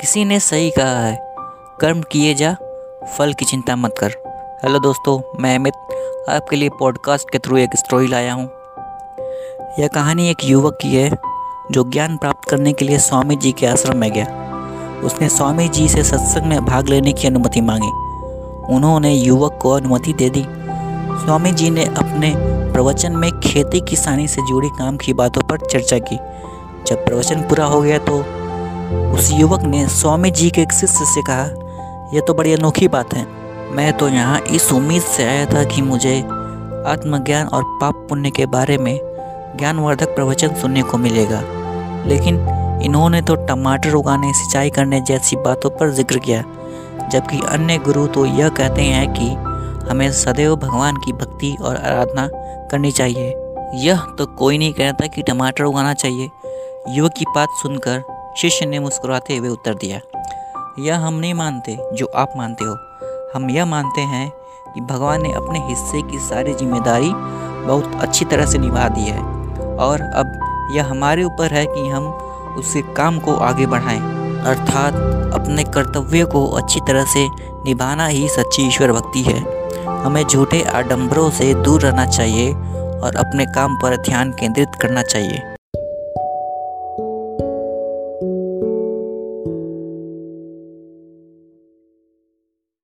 किसी ने सही कहा है। कर्म किए जा, फल की चिंता मत कर। हेलो दोस्तों, मैं अमित, आपके लिए पॉडकास्ट के थ्रू एक स्टोरी लाया हूँ। यह कहानी एक युवक की है, जो ज्ञान प्राप्त करने के लिए स्वामी जी के आश्रम में गया। उसने स्वामी जी से सत्संग में भाग लेने की अनुमति मांगी। उन्होंने युवक को अनुमति दे दी। स्वामी जी ने अपने प्रवचन में खेती किसानी से जुड़ी काम की बातों पर चर्चा की। जब प्रवचन पूरा हो गया तो उस युवक ने स्वामी जी के एक शिष्य से कहा, यह तो बड़ी अनोखी बात है। मैं तो यहाँ इस उम्मीद से आया था कि मुझे आत्मज्ञान और पाप पुण्य के बारे में ज्ञानवर्धक प्रवचन सुनने को मिलेगा। लेकिन इन्होंने तो टमाटर उगाने, सिंचाई करने जैसी बातों पर ज़िक्र किया, जबकि अन्य गुरु तो यह कहते हैं कि हमें सदैव भगवान की भक्ति और आराधना करनी चाहिए। यह तो कोई नहीं कहता कि टमाटर उगाना चाहिए। युवक की बात सुनकर शिष्य ने मुस्कुराते हुए उत्तर दिया, यह हम नहीं मानते, जो आप मानते हो। हम यह मानते हैं कि भगवान ने अपने हिस्से की सारी ज़िम्मेदारी बहुत अच्छी तरह से निभा दी है, और अब यह हमारे ऊपर है कि हम उसके काम को आगे बढ़ाएँ, अर्थात अपने कर्तव्य को अच्छी तरह से निभाना ही सच्ची ईश्वर भक्ति है। हमें झूठे आडंबरों से दूर रहना चाहिए और अपने काम पर ध्यान केंद्रित करना चाहिए।